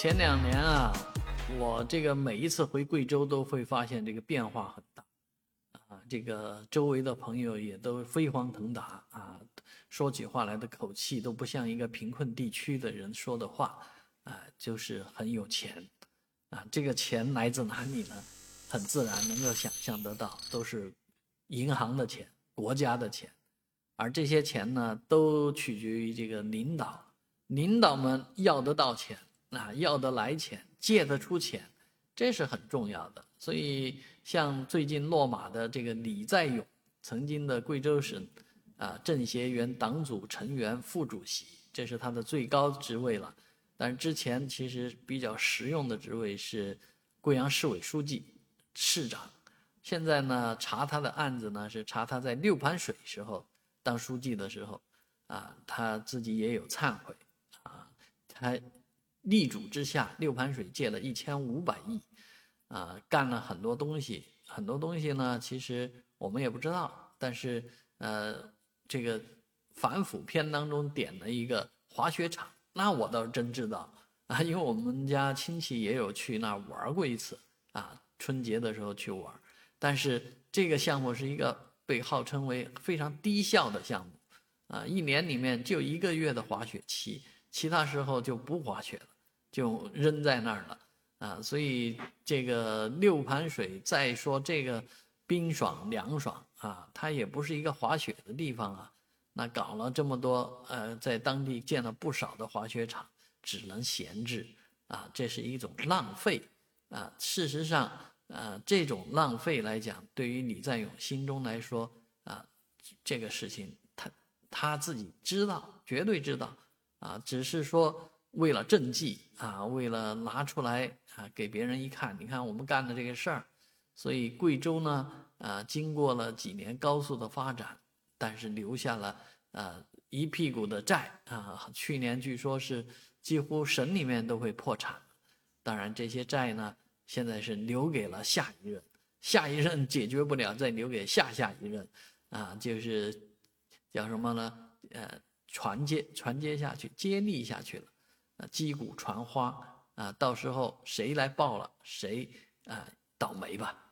前两年啊，我这个每一次回贵州都会发现这个变化很大，啊，这个周围的朋友也都飞黄腾达啊，说起话来的口气都不像一个贫困地区的人说的话，啊，就是很有钱，啊，这个钱来自哪里呢？很自然能够想象得到，都是银行的钱、国家的钱，而这些钱呢，都取决于这个领导，领导们要得到钱。啊，要得来钱，借得出钱，这是很重要的。所以，像最近落马的这个李在勇，曾经的贵州省啊政协原党组成员、副主席，这是他的最高职位了。但是之前其实比较实用的职位是贵阳市委书记、市长。现在呢，查他的案子呢，是查他在六盘水时候当书记的时候，啊，他自己也有忏悔，啊，他。力主之下，六盘水借了一千五百亿，啊，干了很多东西，很多东西呢，其实我们也不知道。但是，呃，这个反腐片当中点了一个滑雪场，那我倒是真知道啊，因为我们家亲戚也有去那儿玩过一次啊，春节的时候去玩。但是这个项目是一个被号称为非常低效的项目，啊，一年里面就一个月的滑雪期。其他时候就不滑雪了，就扔在那儿了啊！所以这个六盘水，再说这个冰爽凉爽啊，它也不是一个滑雪的地方啊。那搞了这么多，呃，在当地建了不少的滑雪场，只能闲置啊，这是一种浪费啊。事实上，呃，这种浪费来讲，对于李在勇心中来说啊，这个事情他他自己知道，绝对知道。啊，只是说为了政绩啊，为了拿出来啊给别人一看，你看我们干的这个事儿，所以贵州呢，啊，经过了几年高速的发展，但是留下了啊一屁股的债啊，去年据说是几乎省里面都会破产，当然这些债呢，现在是留给了下一任，下一任解决不了，再留给下下一任，啊，就是叫什么呢？呃。传接传接下去，接力下去了，啊，击鼓传花啊，到时候谁来报了，谁啊倒霉吧。